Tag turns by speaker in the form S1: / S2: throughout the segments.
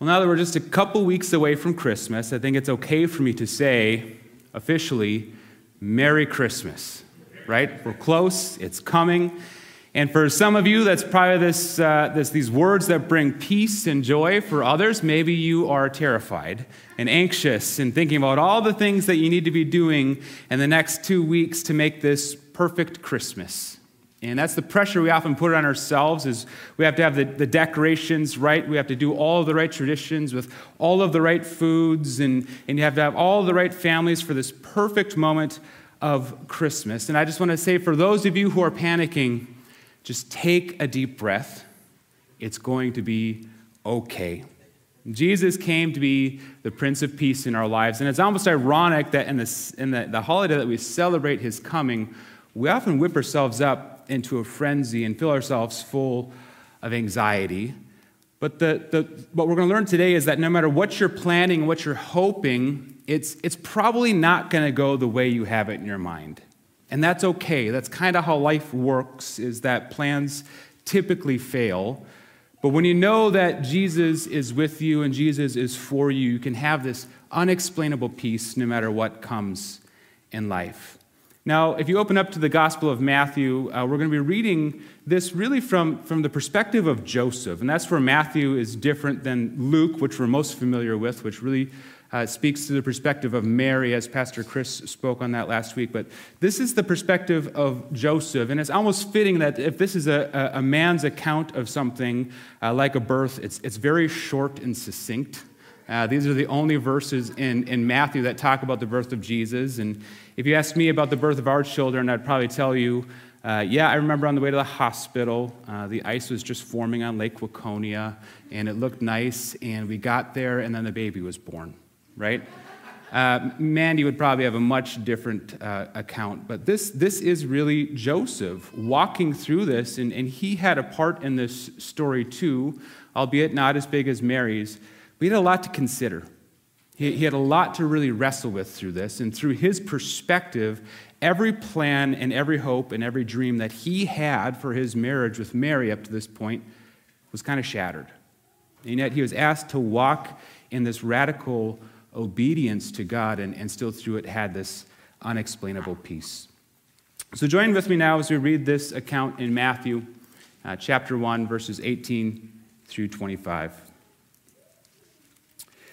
S1: Well, now that we're just a couple weeks away from Christmas, I think it's okay for me to say officially, Merry Christmas, right? We're close, it's coming. And for some of you, that's probably this, uh, this, these words that bring peace and joy. For others, maybe you are terrified and anxious and thinking about all the things that you need to be doing in the next two weeks to make this perfect Christmas. And that's the pressure we often put on ourselves is we have to have the, the decorations right. We have to do all the right traditions with all of the right foods. And, and you have to have all the right families for this perfect moment of Christmas. And I just want to say for those of you who are panicking, just take a deep breath. It's going to be okay. Jesus came to be the Prince of Peace in our lives. And it's almost ironic that in, this, in the, the holiday that we celebrate his coming, we often whip ourselves up into a frenzy and feel ourselves full of anxiety. But the, the, what we're going to learn today is that no matter what you're planning, what you're hoping, it's, it's probably not going to go the way you have it in your mind. And that's okay. That's kind of how life works, is that plans typically fail. But when you know that Jesus is with you and Jesus is for you, you can have this unexplainable peace no matter what comes in life. Now, if you open up to the Gospel of Matthew, uh, we're going to be reading this really from, from the perspective of Joseph. And that's where Matthew is different than Luke, which we're most familiar with, which really uh, speaks to the perspective of Mary, as Pastor Chris spoke on that last week. But this is the perspective of Joseph. And it's almost fitting that if this is a, a man's account of something uh, like a birth, it's, it's very short and succinct. Uh, these are the only verses in, in Matthew that talk about the birth of Jesus. And if you asked me about the birth of our children, I'd probably tell you, uh, yeah, I remember on the way to the hospital, uh, the ice was just forming on Lake Waconia, and it looked nice, and we got there, and then the baby was born, right? Uh, Mandy would probably have a much different uh, account, but this, this is really Joseph walking through this, and, and he had a part in this story too, albeit not as big as Mary's. We had a lot to consider. He, he had a lot to really wrestle with through this, and through his perspective, every plan and every hope and every dream that he had for his marriage with Mary up to this point was kind of shattered. And yet he was asked to walk in this radical obedience to God and, and still through it had this unexplainable peace. So join with me now as we read this account in Matthew uh, chapter 1, verses 18 through 25.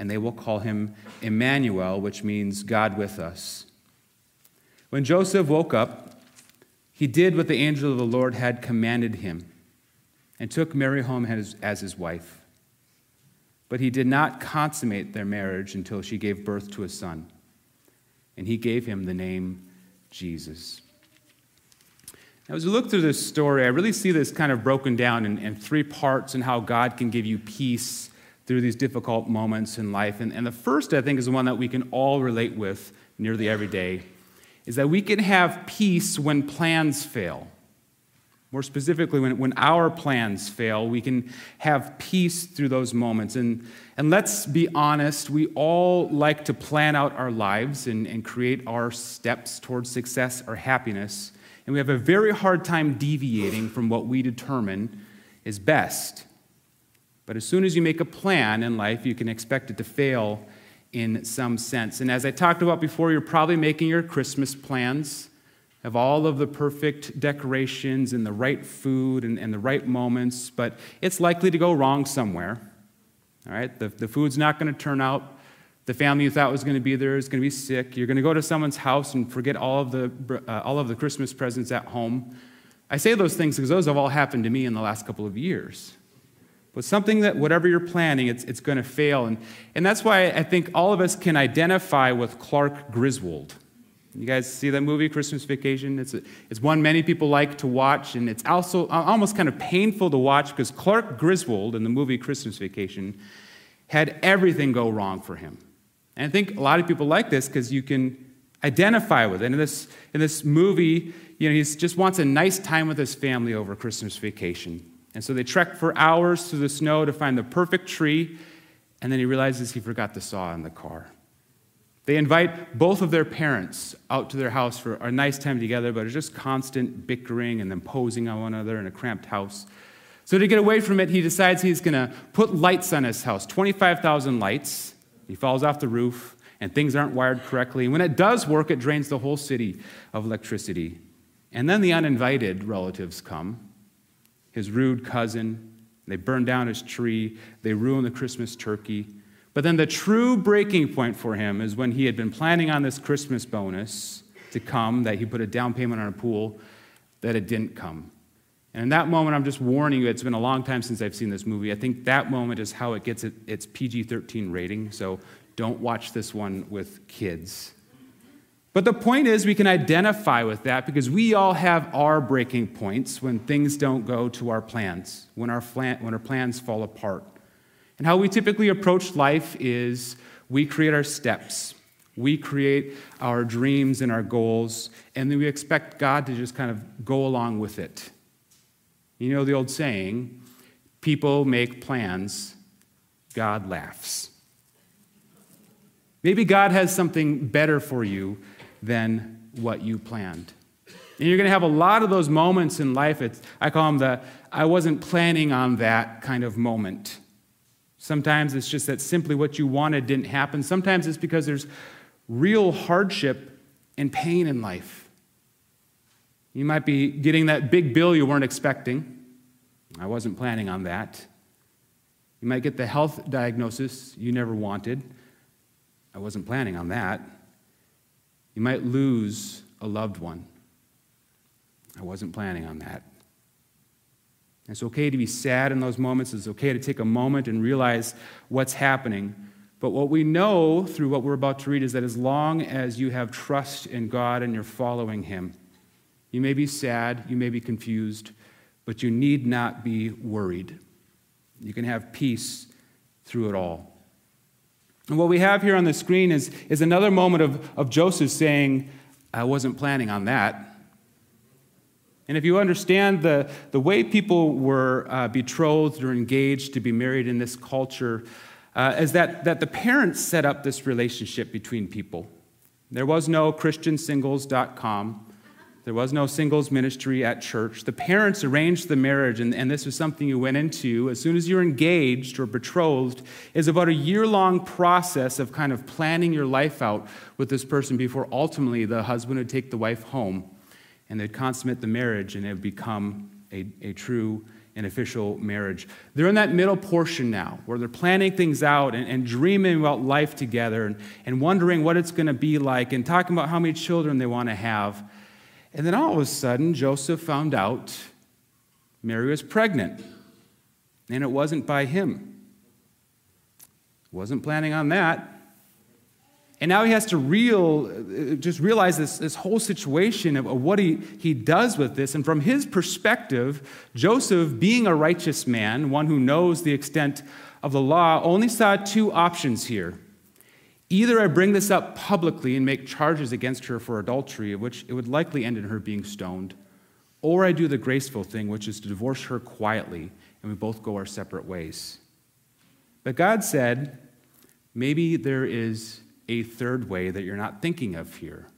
S1: and they will call him Emmanuel, which means God with us. When Joseph woke up, he did what the angel of the Lord had commanded him and took Mary home as, as his wife. But he did not consummate their marriage until she gave birth to a son, and he gave him the name Jesus. Now, as we look through this story, I really see this kind of broken down in, in three parts and how God can give you peace through these difficult moments in life. And, and the first, I think, is the one that we can all relate with nearly every day, is that we can have peace when plans fail. More specifically, when, when our plans fail, we can have peace through those moments. And, and let's be honest, we all like to plan out our lives and, and create our steps towards success or happiness. And we have a very hard time deviating from what we determine is best. But as soon as you make a plan in life, you can expect it to fail in some sense. And as I talked about before, you're probably making your Christmas plans of all of the perfect decorations and the right food and, and the right moments, but it's likely to go wrong somewhere. All right? The, the food's not going to turn out The family you thought was going to be there is going to be sick. You're going to go to someone's house and forget all of the, uh, all of the Christmas presents at home. I say those things because those have all happened to me in the last couple of years. But something that, whatever you're planning, it's, it's going to fail. And, and that's why I think all of us can identify with Clark Griswold. You guys see that movie, Christmas Vacation? It's, a, it's one many people like to watch, and it's also uh, almost kind of painful to watch because Clark Griswold in the movie Christmas Vacation had everything go wrong for him. And I think a lot of people like this because you can identify with it. And in this, in this movie, you know, he just wants a nice time with his family over Christmas vacation. And so they trek for hours through the snow to find the perfect tree, and then he realizes he forgot the saw in the car. They invite both of their parents out to their house for a nice time together, but it's just constant bickering and then posing on one another in a cramped house. So, to get away from it, he decides he's going to put lights on his house 25,000 lights. He falls off the roof, and things aren't wired correctly. And when it does work, it drains the whole city of electricity. And then the uninvited relatives come his rude cousin. They burn down his tree. They ruin the Christmas turkey. But then the true breaking point for him is when he had been planning on this Christmas bonus to come, that he put a down payment on a pool, that it didn't come. And in that moment, I'm just warning you, it's been a long time since I've seen this movie. I think that moment is how it gets its PG 13 rating, so don't watch this one with kids. But the point is, we can identify with that because we all have our breaking points when things don't go to our plans, when our, when our plans fall apart. And how we typically approach life is we create our steps, we create our dreams and our goals, and then we expect God to just kind of go along with it. You know the old saying people make plans, God laughs. Maybe God has something better for you than what you planned. And you're going to have a lot of those moments in life. It's, I call them the I wasn't planning on that kind of moment. Sometimes it's just that simply what you wanted didn't happen. Sometimes it's because there's real hardship and pain in life. You might be getting that big bill you weren't expecting. I wasn't planning on that. You might get the health diagnosis you never wanted. I wasn't planning on that. You might lose a loved one. I wasn't planning on that. It's okay to be sad in those moments. It's okay to take a moment and realize what's happening. But what we know through what we're about to read is that as long as you have trust in God and you're following Him, you may be sad, you may be confused, but you need not be worried. You can have peace through it all. And what we have here on the screen is, is another moment of, of Joseph saying, I wasn't planning on that. And if you understand the, the way people were uh, betrothed or engaged to be married in this culture, uh, is that, that the parents set up this relationship between people. There was no ChristianSingles.com. There was no singles ministry at church. The parents arranged the marriage, and, and this was something you went into as soon as you're engaged or betrothed, is about a year long process of kind of planning your life out with this person before ultimately the husband would take the wife home and they'd consummate the marriage and it would become a, a true and official marriage. They're in that middle portion now where they're planning things out and, and dreaming about life together and, and wondering what it's going to be like and talking about how many children they want to have. And then all of a sudden, Joseph found out Mary was pregnant. And it wasn't by him. Wasn't planning on that. And now he has to real, uh, just realize this, this whole situation of what he, he does with this. And from his perspective, Joseph, being a righteous man, one who knows the extent of the law, only saw two options here. Either I bring this up publicly and make charges against her for adultery, which it would likely end in her being stoned, or I do the graceful thing, which is to divorce her quietly, and we both go our separate ways. But God said, maybe there is a third way that you're not thinking of here.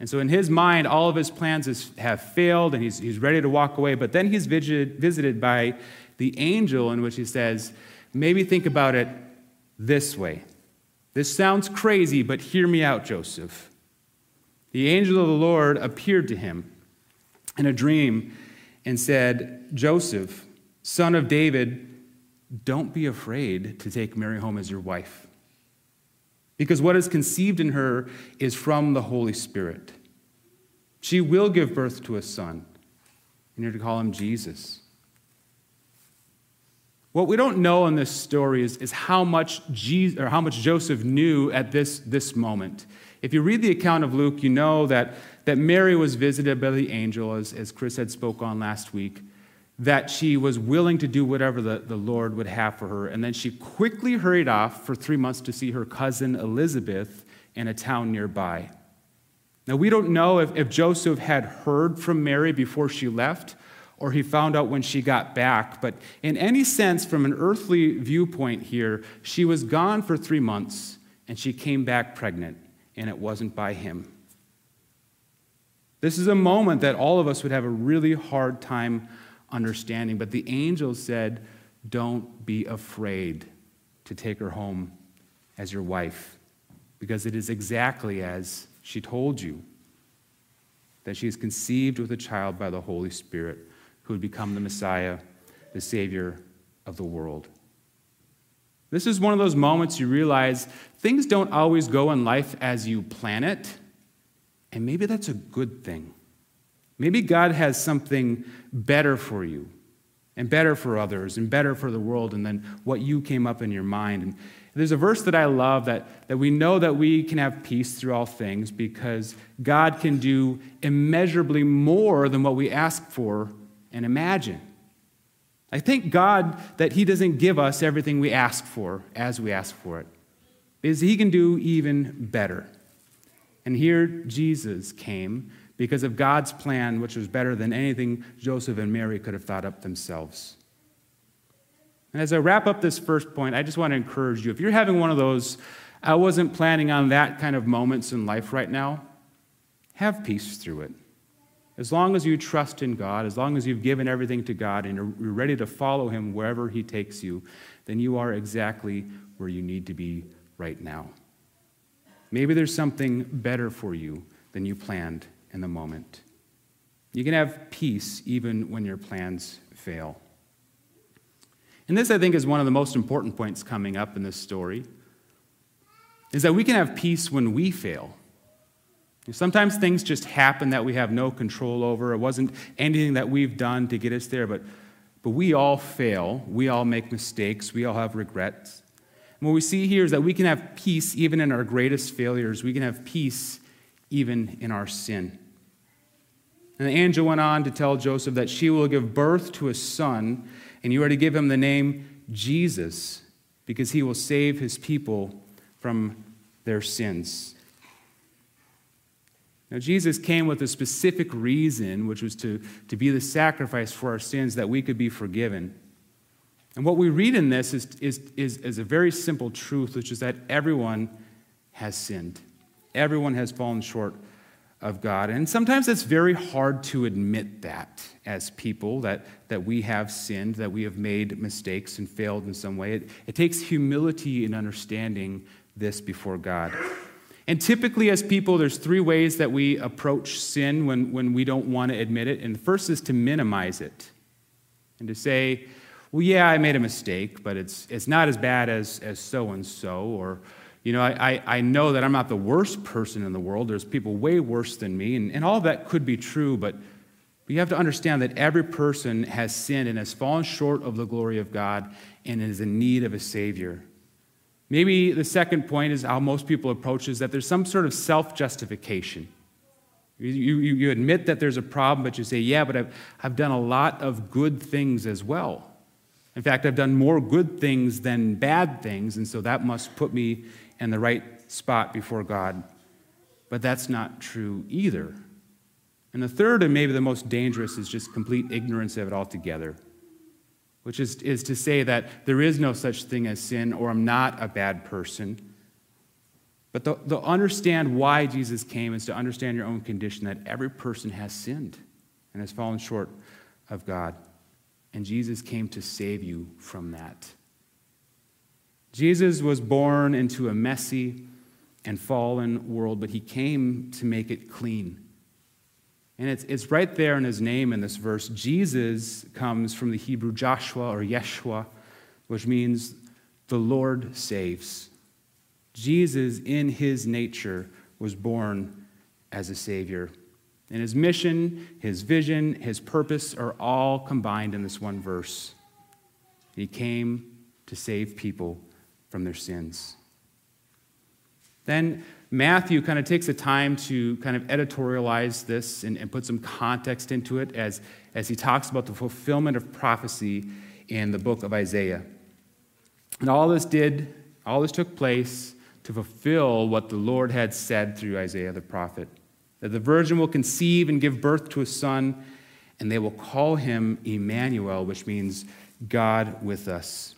S1: And so, in his mind, all of his plans have failed, and he's, he's ready to walk away. But then he's visited, visited by the angel, in which he says, Maybe think about it this way. This sounds crazy, but hear me out, Joseph. The angel of the Lord appeared to him in a dream and said, Joseph, son of David, don't be afraid to take Mary home as your wife, because what is conceived in her is from the Holy Spirit. She will give birth to a son, and you're to call him Jesus. What we don't know in this story is, is how, much Jesus, or how much Joseph knew at this, this moment. If you read the account of Luke, you know that, that Mary was visited by the angel, as, as Chris had spoke on last week that she was willing to do whatever the, the Lord would have for her. And then she quickly hurried off for three months to see her cousin Elizabeth in a town nearby. Now, we don't know if, if Joseph had heard from Mary before she left or he found out when she got back, but in any sense, from an earthly viewpoint here, she was gone for three months and she came back pregnant, and it wasn't by him. This is a moment that all of us would have a really hard time understanding. But the angel said, Don't be afraid to take her home as your wife, because it is exactly as she told you that she is conceived with a child by the Holy Spirit who would become the Messiah, the Savior of the world. This is one of those moments you realize things don't always go in life as you plan it, and maybe that's a good thing. Maybe God has something better for you and better for others and better for the world and then what you came up in your mind. And there's a verse that I love that, that we know that we can have peace through all things because God can do immeasurably more than what we ask for and imagine. I thank God that He doesn't give us everything we ask for as we ask for it, because He can do even better. And here Jesus came because of God's plan, which was better than anything Joseph and Mary could have thought up themselves. And as I wrap up this first point, I just want to encourage you if you're having one of those, I wasn't planning on that kind of moments in life right now, have peace through it. As long as you trust in God, as long as you've given everything to God and you're ready to follow Him wherever He takes you, then you are exactly where you need to be right now. Maybe there's something better for you than you planned in the moment. You can have peace even when your plans fail. And this, I think, is one of the most important points coming up in this story is that we can have peace when we fail. Sometimes things just happen that we have no control over. It wasn't anything that we've done to get us there, but, but we all fail. We all make mistakes. We all have regrets. And what we see here is that we can have peace even in our greatest failures. We can have peace even in our sin. And the angel went on to tell Joseph that she will give birth to a son, and you are to give him the name Jesus, because he will save his people from their sins. Now, Jesus came with a specific reason, which was to, to be the sacrifice for our sins that we could be forgiven. And what we read in this is, is, is, is a very simple truth, which is that everyone has sinned. Everyone has fallen short of God. And sometimes it's very hard to admit that as people, that, that we have sinned, that we have made mistakes and failed in some way. It, it takes humility in understanding this before God. And typically, as people, there's three ways that we approach sin when, when we don't want to admit it. And the first is to minimize it and to say, well, yeah, I made a mistake, but it's, it's not as bad as, as so and so, or you know, I, I know that I'm not the worst person in the world. There's people way worse than me, and, and all that could be true, but, you have to understand that every person has sinned and has fallen short of the glory of God and is in need of a Savior. Maybe the second point is how most people approach is that there's some sort of self justification. You, you, you admit that there's a problem, but you say, yeah, but I've, I've done a lot of good things as well. In fact, I've done more good things than bad things, and so that must put me in the right spot before God. But that's not true either. And the third, and maybe the most dangerous, is just complete ignorance of it altogether, which is, is to say that there is no such thing as sin or I'm not a bad person. But to, to understand why Jesus came is to understand your own condition that every person has sinned and has fallen short of God. And Jesus came to save you from that. Jesus was born into a messy and fallen world, but he came to make it clean. And it's, it's right there in his name in this verse. Jesus comes from the Hebrew Joshua or Yeshua, which means the Lord saves. Jesus, in his nature, was born as a Savior. And his mission, his vision, his purpose are all combined in this one verse. He came to save people from their sins. Then Matthew kind of takes the time to kind of editorialize this and, and put some context into it as, as he talks about the fulfillment of prophecy in the book of Isaiah. And all this did, all this took place to fulfill what the Lord had said through Isaiah the prophet that the virgin will conceive and give birth to a son, and they will call him Emmanuel, which means God with us.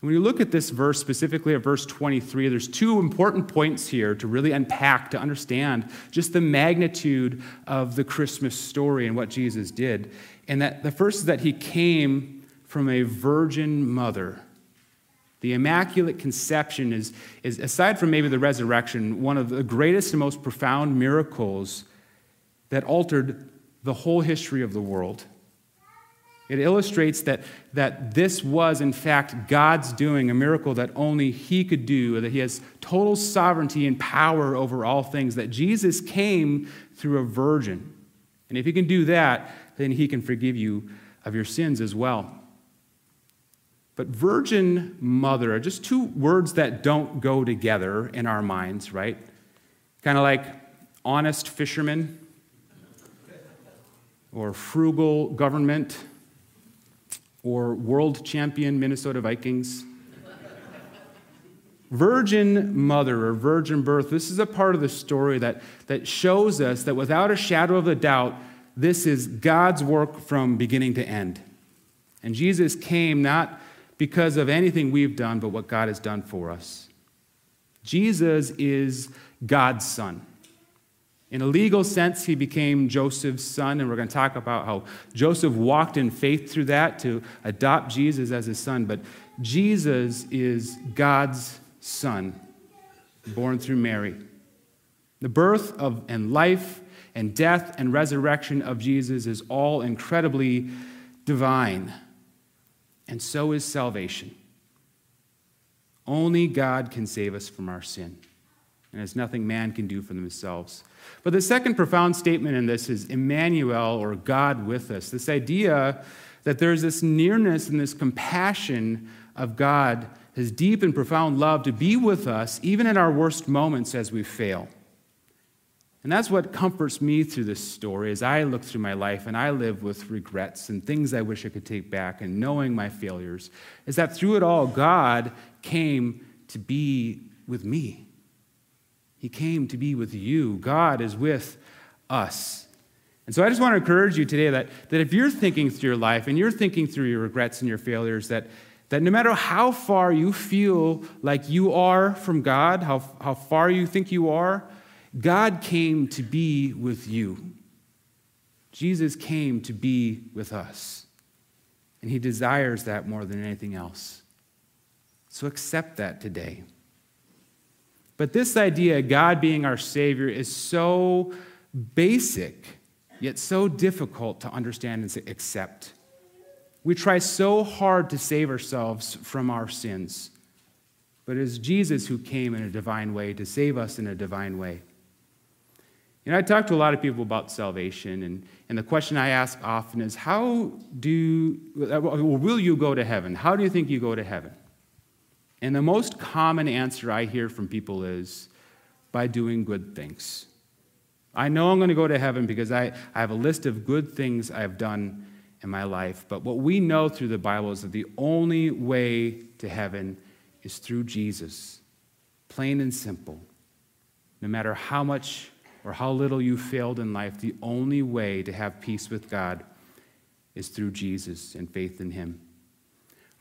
S1: When you look at this verse, specifically at verse 23, there's two important points here to really unpack, to understand just the magnitude of the Christmas story and what Jesus did. And that the first is that he came from a virgin mother. The Immaculate Conception is, is, aside from maybe the resurrection, one of the greatest and most profound miracles that altered the whole history of the world. It illustrates that, that this was, in fact, God's doing, a miracle that only He could do, that He has total sovereignty and power over all things, that Jesus came through a virgin. And if He can do that, then He can forgive you of your sins as well. But virgin mother are just two words that don't go together in our minds, right? Kind of like honest fisherman or frugal government or world champion Minnesota Vikings. virgin mother or virgin birth, this is a part of the story that, that shows us that without a shadow of a doubt, this is God's work from beginning to end. And Jesus came not because of anything we've done, but what God has done for us. Jesus is God's son. In a legal sense, he became Joseph's son, and we're going to talk about how Joseph walked in faith through that to adopt Jesus as his son. But Jesus is God's son, born through Mary. The birth of, and life and death and resurrection of Jesus is all incredibly divine and so is salvation. Only God can save us from our sin, and it's nothing man can do for themselves. But the second profound statement in this is Emmanuel, or God with us. This idea that there's this nearness and this compassion of God, his deep and profound love to be with us, even in our worst moments as we fail. And that's what comforts me through this story as I look through my life and I live with regrets and things I wish I could take back and knowing my failures, is that through it all, God came to be with me. He came to be with you. God is with us. And so I just want to encourage you today that, that if you're thinking through your life and you're thinking through your regrets and your failures, that, that no matter how far you feel like you are from God, how, how far you think you are, God came to be with you. Jesus came to be with us. And he desires that more than anything else. So accept that today. But this idea, of God being our Savior, is so basic, yet so difficult to understand and accept. We try so hard to save ourselves from our sins, but it is Jesus who came in a divine way to save us in a divine way. You know, I talk to a lot of people about salvation, and, and the question I ask often is, How do, will you go to heaven? How do you think you go to heaven? And the most common answer I hear from people is, By doing good things. I know I'm going to go to heaven because I, I have a list of good things I've done in my life. But what we know through the Bible is that the only way to heaven is through Jesus, plain and simple. No matter how much or how little you failed in life, the only way to have peace with God is through Jesus and faith in Him.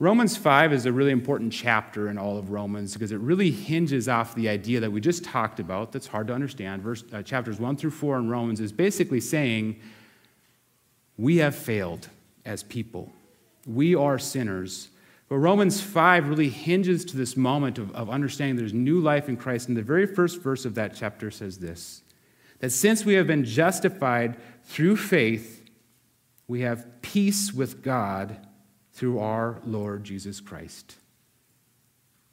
S1: Romans 5 is a really important chapter in all of Romans because it really hinges off the idea that we just talked about that's hard to understand. Verse, uh, chapters 1 through 4 in Romans is basically saying we have failed as people. We are sinners. But Romans 5 really hinges to this moment of, of understanding there's new life in Christ. And the very first verse of that chapter says this that since we have been justified through faith, we have peace with God through our Lord Jesus Christ.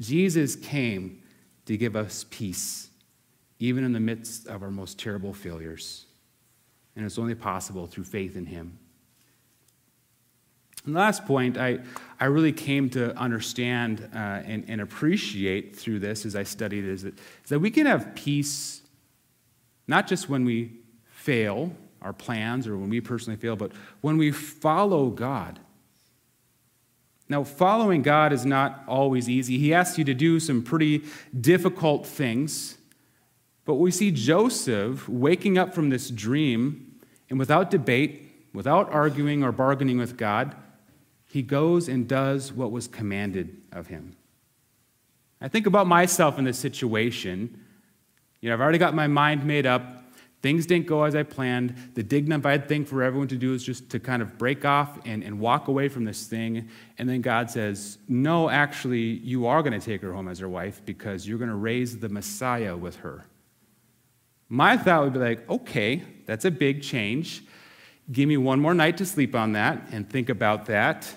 S1: Jesus came to give us peace, even in the midst of our most terrible failures. And it's only possible through faith in Him. And the last point I, I really came to understand uh, and, and, appreciate through this as I studied is that, is that we can have peace not just when we fail our plans or when we personally fail, but when we follow God. Now, following God is not always easy. He asks you to do some pretty difficult things. But we see Joseph waking up from this dream, and without debate, without arguing or bargaining with God, he goes and does what was commanded of him. I think about myself in this situation. You know, I've already got my mind made up. Things didn't go as I planned. The dignified thing for everyone to do is just to kind of break off and, and walk away from this thing. And then God says, No, actually, you are going to take her home as your wife because you're going to raise the Messiah with her. My thought would be like, Okay, that's a big change. Give me one more night to sleep on that and think about that.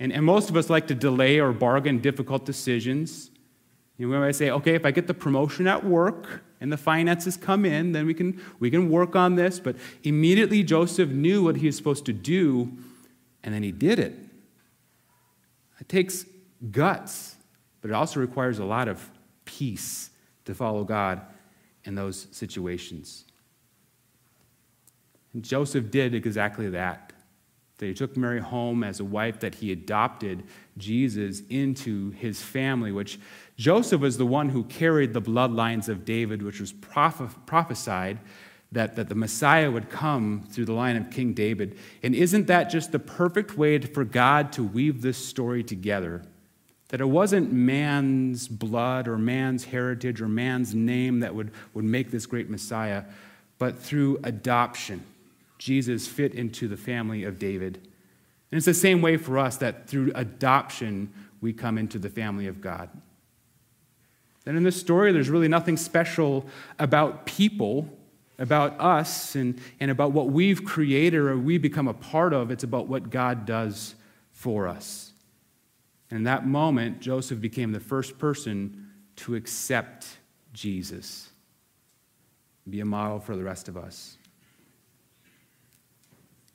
S1: And, and most of us like to delay or bargain difficult decisions. You know, we might say, okay, if I get the promotion at work and the finances come in, then we can, we can work on this. But immediately Joseph knew what he was supposed to do, and then he did it. It takes guts, but it also requires a lot of peace to follow God in those situations. And Joseph did exactly that. That he took Mary home as a wife, that he adopted Jesus into his family, which Joseph was the one who carried the bloodlines of David, which was prophesied that, that the Messiah would come through the line of King David. And isn't that just the perfect way for God to weave this story together? That it wasn't man's blood or man's heritage or man's name that would, would make this great Messiah, but through adoption Jesus fit into the family of David. And it's the same way for us that through adoption, we come into the family of God. Then in this story, there's really nothing special about people, about us, and, and about what we've created or we become a part of. It's about what God does for us. And in that moment, Joseph became the first person to accept Jesus, be a model for the rest of us.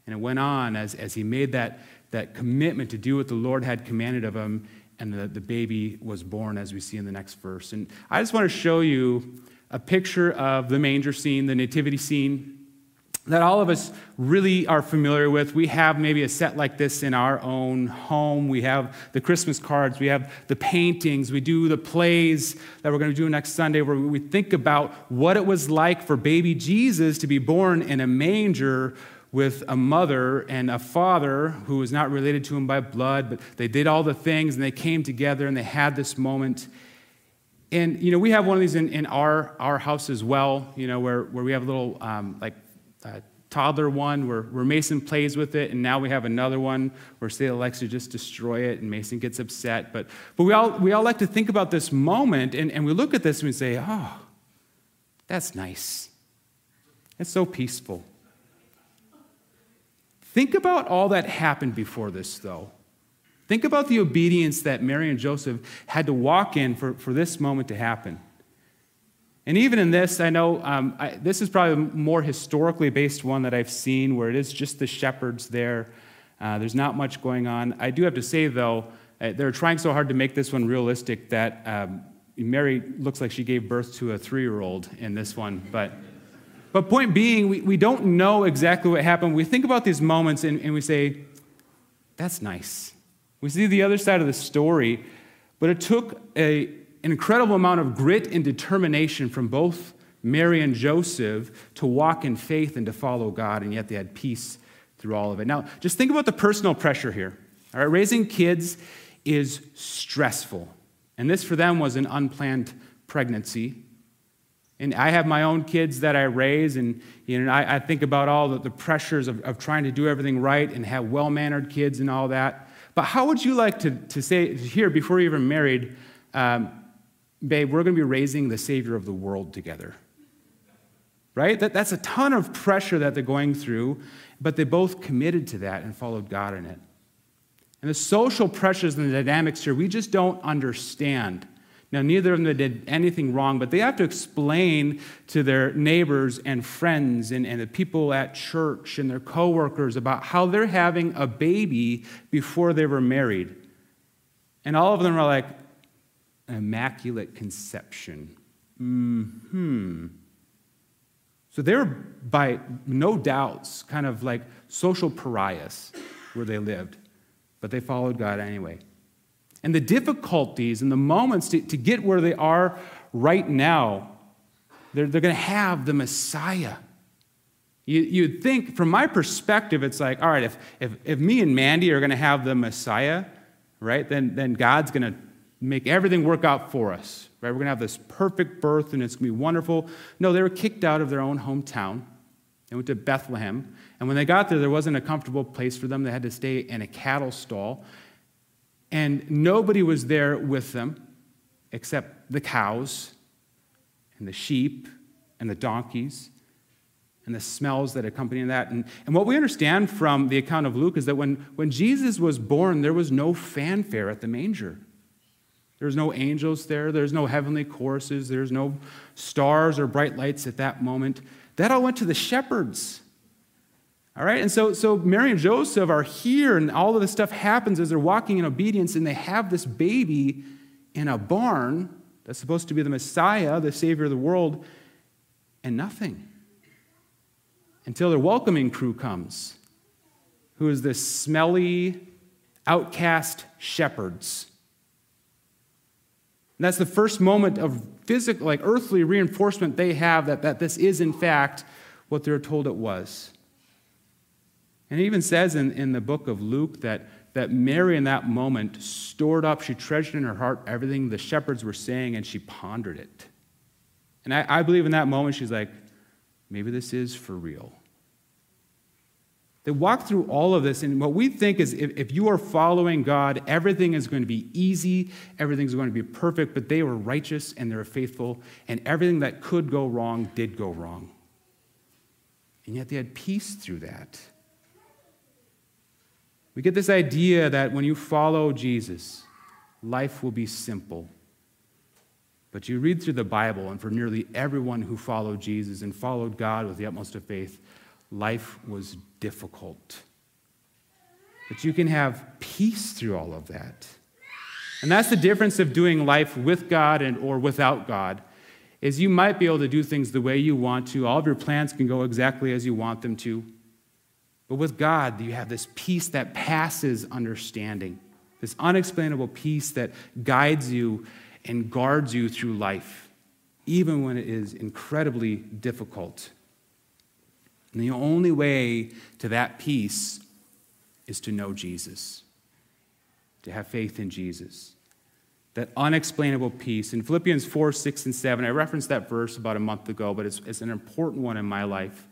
S1: And it went on as, as he made that, that commitment to do what the Lord had commanded of him, and the, the baby was born, as we see in the next verse. And I just want to show you a picture of the manger scene, the nativity scene that all of us really are familiar with. We have maybe a set like this in our own home. We have the Christmas cards, we have the paintings, we do the plays that we're going to do next Sunday where we think about what it was like for baby Jesus to be born in a manger with a mother and a father who was not related to him by blood, but they did all the things and they came together and they had this moment. And, you know, we have one of these in, in our, our house as well, you know, where, where we have a little, um, like, uh, toddler one where, where Mason plays with it, and now we have another one where Sayla likes to just destroy it, and Mason gets upset. But, but we, all, we all like to think about this moment, and, and we look at this and we say, oh, that's nice. It's so peaceful. Think about all that happened before this, though. Think about the obedience that Mary and Joseph had to walk in for, for this moment to happen. And even in this, I know um, I, this is probably a more historically based one that I've seen where it is just the shepherds there. Uh, there's not much going on. I do have to say, though, uh, they're trying so hard to make this one realistic that um, Mary looks like she gave birth to a three year old in this one. But. But point being, we, we don't know exactly what happened. We think about these moments and, and we say, that's nice. We see the other side of the story, but it took a, an incredible amount of grit and determination from both Mary and Joseph to walk in faith and to follow God, and yet they had peace through all of it. Now, just think about the personal pressure here. All right, raising kids is stressful. And this for them was an unplanned pregnancy. And I have my own kids that I raise, and you know, I, I think about all the, the pressures of, of trying to do everything right and have well mannered kids and all that. But how would you like to, to say here before you're even married, um, babe, we're going to be raising the Savior of the world together? Right? That, that's a ton of pressure that they're going through, but they both committed to that and followed God in it. And the social pressures and the dynamics here, we just don't understand. Now, neither of them did anything wrong, but they have to explain to their neighbors and friends and, and the people at church and their coworkers about how they're having a baby before they were married. And all of them are like, immaculate conception. Hmm. So they were, by no doubts, kind of like social pariahs where they lived, but they followed God anyway and the difficulties and the moments to, to get where they are right now, they're, they're going to have the Messiah. You, you'd think, from my perspective, it's like, all right, if, if, if me and Mandy are going to have the Messiah, right, then, then God's going to make everything work out for us, right? We're going to have this perfect birth and it's going to be wonderful. No, they were kicked out of their own hometown. They went to Bethlehem. And when they got there, there wasn't a comfortable place for them. They had to stay in a cattle stall and nobody was there with them except the cows and the sheep and the donkeys and the smells that accompany that. And, and what we understand from the account of Luke is that when, when Jesus was born, there was no fanfare at the manger. There was no angels there, there's no heavenly choruses, there's no stars or bright lights at that moment. That all went to the shepherds. All right, and so, so Mary and Joseph are here, and all of this stuff happens as they're walking in obedience, and they have this baby in a barn that's supposed to be the Messiah, the Savior of the world, and nothing until their welcoming crew comes, who is this smelly, outcast shepherds. And that's the first moment of physical, like earthly reinforcement they have that, that this is, in fact, what they're told it was. And it even says in, in the book of Luke that, that Mary, in that moment, stored up, she treasured in her heart everything the shepherds were saying, and she pondered it. And I, I believe in that moment, she's like, maybe this is for real. They walk through all of this, and what we think is if, if, you are following God, everything is going to be easy, everything's going to be perfect, but they were righteous and they were faithful, and everything that could go wrong did go wrong. And yet they had peace through that. We get this idea that when you follow Jesus, life will be simple. But you read through the Bible, and for nearly everyone who followed Jesus and followed God with the utmost of faith, life was difficult. But you can have peace through all of that. And that's the difference of doing life with God and, or without God. Is you might be able to do things the way you want to. All of your plans can go exactly as you want them to. But with God, you have this peace that passes understanding, this unexplainable peace that guides you and guards you through life, even when it is incredibly difficult. And the only way to that peace is to know Jesus, to have faith in Jesus. That unexplainable peace. In Philippians 4, 6, and 7, I referenced that verse about a month ago, but it's, it's an important one in my life.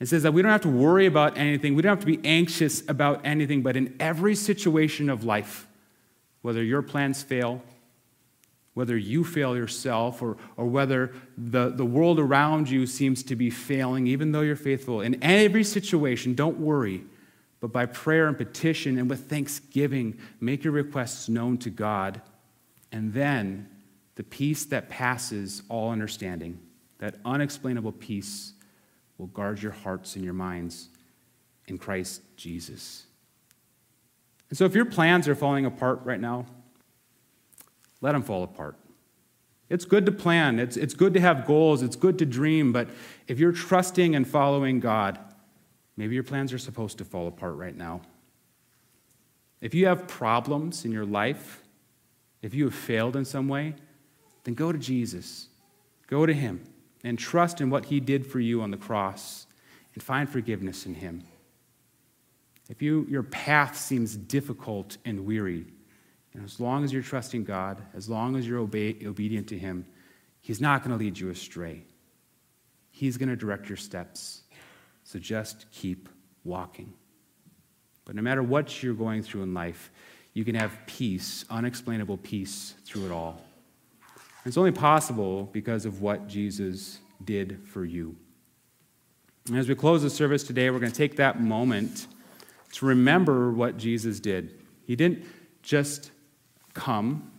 S1: It says that we don't have to worry about anything, we don't have to be anxious about anything, but in every situation of life, whether your plans fail, whether you fail yourself, or, or whether the, the world around you seems to be failing, even though you're faithful, in every situation, don't worry. But by prayer and petition and with thanksgiving, make your requests known to God. And then the peace that passes all understanding, that unexplainable peace, will guard your hearts and your minds in Christ Jesus. And so, if your plans are falling apart right now, let them fall apart. It's good to plan, it's, it's good to have goals, it's good to dream, but if you're trusting and following God, maybe your plans are supposed to fall apart right now. If you have problems in your life, if you have failed in some way, then go to Jesus. Go to Him and trust in what he did for you on the cross and find forgiveness in him. If you, your path seems difficult and weary, and as long as you're trusting God, as long as you're obedient to him, he's not going to lead you astray. He's going to direct your steps. So just keep walking. But no matter what you're going through in life, you can have peace, unexplainable peace through it all. It's only possible because of what Jesus did for you. And as we close the service today, we're going to take that moment to remember what Jesus did. He didn't just come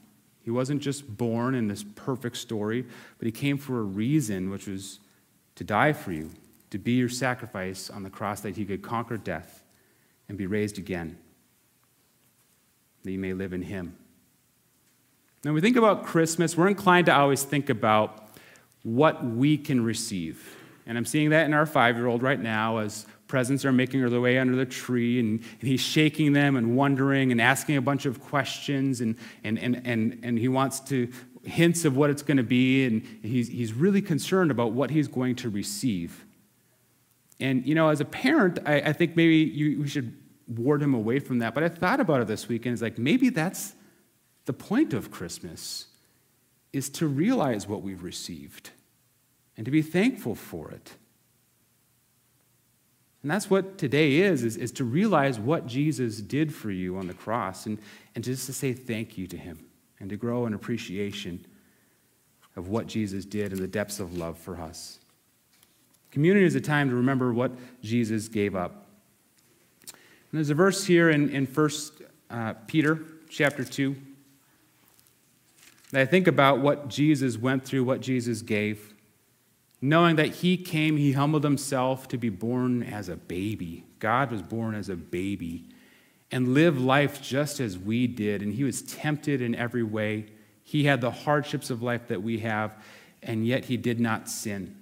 S1: He wasn't just born in this perfect story, but he came for a reason, which was to die for you, to be your sacrifice on the cross that he could conquer death and be raised again, that you may live in him. When we think about Christmas, we're inclined to always think about what we can receive. And I'm seeing that in our five year old right now as presents are making their way under the tree, and, and, he's shaking them and wondering and asking a bunch of questions, and, and, and, and, and he wants to hints of what it's going to be, and he's, he's really concerned about what he's going to receive. And, you know, as a parent, I, I think maybe you, we should ward him away from that. But I thought about it this weekend. It's like maybe that's the point of Christmas is to realize what we've received and to be thankful for it. And that's what today is, is, is to realize what Jesus did for you on the cross and, and just to say thank you to him and to grow in appreciation of what Jesus did and the depths of love for us. Communion is a time to remember what Jesus gave up. And there's a verse here in, in 1 uh, Peter chapter 2 that I think about what Jesus went through, what Jesus gave knowing that he came, he humbled himself to be born as a baby. God was born as a baby and lived life just as we did. And he was tempted in every way. He had the hardships of life that we have, and yet he did not sin.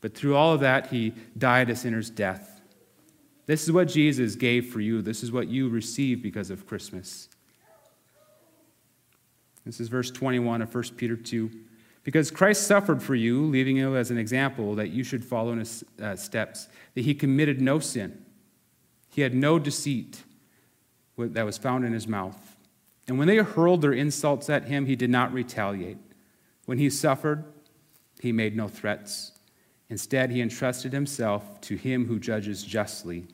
S1: But through all of that, he died a sinner's death. This is what Jesus gave for you. This is what you receive because of Christmas. This is verse 21 of 1 Peter 2. Because Christ suffered for you, leaving you as an example that you should follow in his uh, steps, that he committed no sin. He had no deceit that was found in his mouth. And when they hurled their insults at him, he did not retaliate. When he suffered, he made no threats. Instead, he entrusted himself to him who judges justly.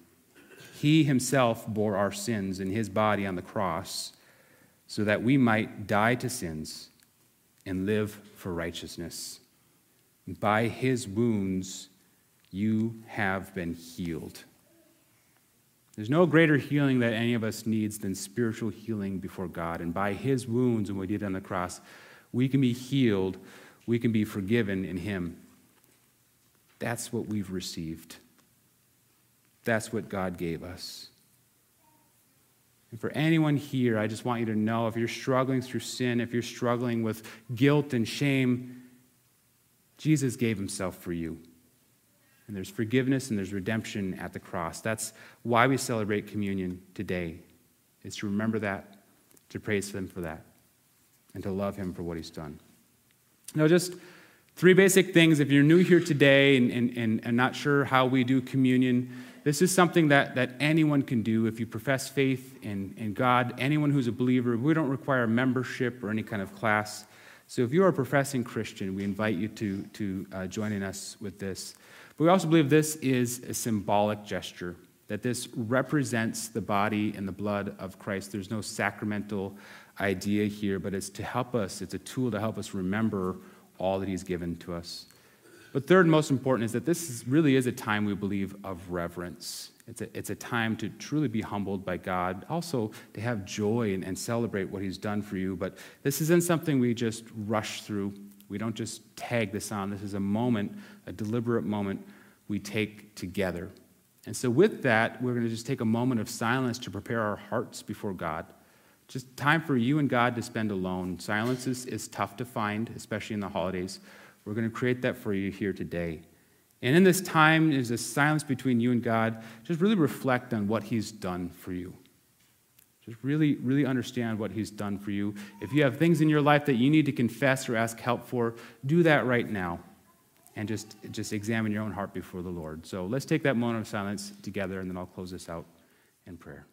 S1: He himself bore our sins in his body on the cross so that we might die to sins and live for righteousness. By his wounds, you have been healed. There's no greater healing that any of us needs than spiritual healing before God. And by his wounds and what he did on the cross, we can be healed, we can be forgiven in him. That's what we've received. That's what God gave us. And for anyone here, I just want you to know if you're struggling through sin, if you're struggling with guilt and shame, Jesus gave himself for you. And there's forgiveness and there's redemption at the cross. That's why we celebrate communion today, is to remember that, to praise him for that, and to love him for what he's done. Now, just three basic things. If you're new here today and, and, and, and not sure how we do communion, this is something that, that anyone can do if you profess faith in, in God. Anyone who's a believer, we don't require membership or any kind of class. So if you are a professing Christian, we invite you to, to uh, joining us with this. But we also believe this is a symbolic gesture, that this represents the body and the blood of Christ. There's no sacramental idea here, but it's to help us, it's a tool to help us remember all that He's given to us. But third, most important, is that this is, really is a time we believe of reverence. It's a, it's a time to truly be humbled by God, also to have joy and, and celebrate what He's done for you. But this isn't something we just rush through. We don't just tag this on. This is a moment, a deliberate moment we take together. And so, with that, we're going to just take a moment of silence to prepare our hearts before God. Just time for you and God to spend alone. Silence is, is tough to find, especially in the holidays. We're going to create that for you here today. And in this time, there's a silence between you and God. Just really reflect on what He's done for you. Just really, really understand what He's done for you. If you have things in your life that you need to confess or ask help for, do that right now. And just, just examine your own heart before the Lord. So let's take that moment of silence together, and then I'll close this out in prayer.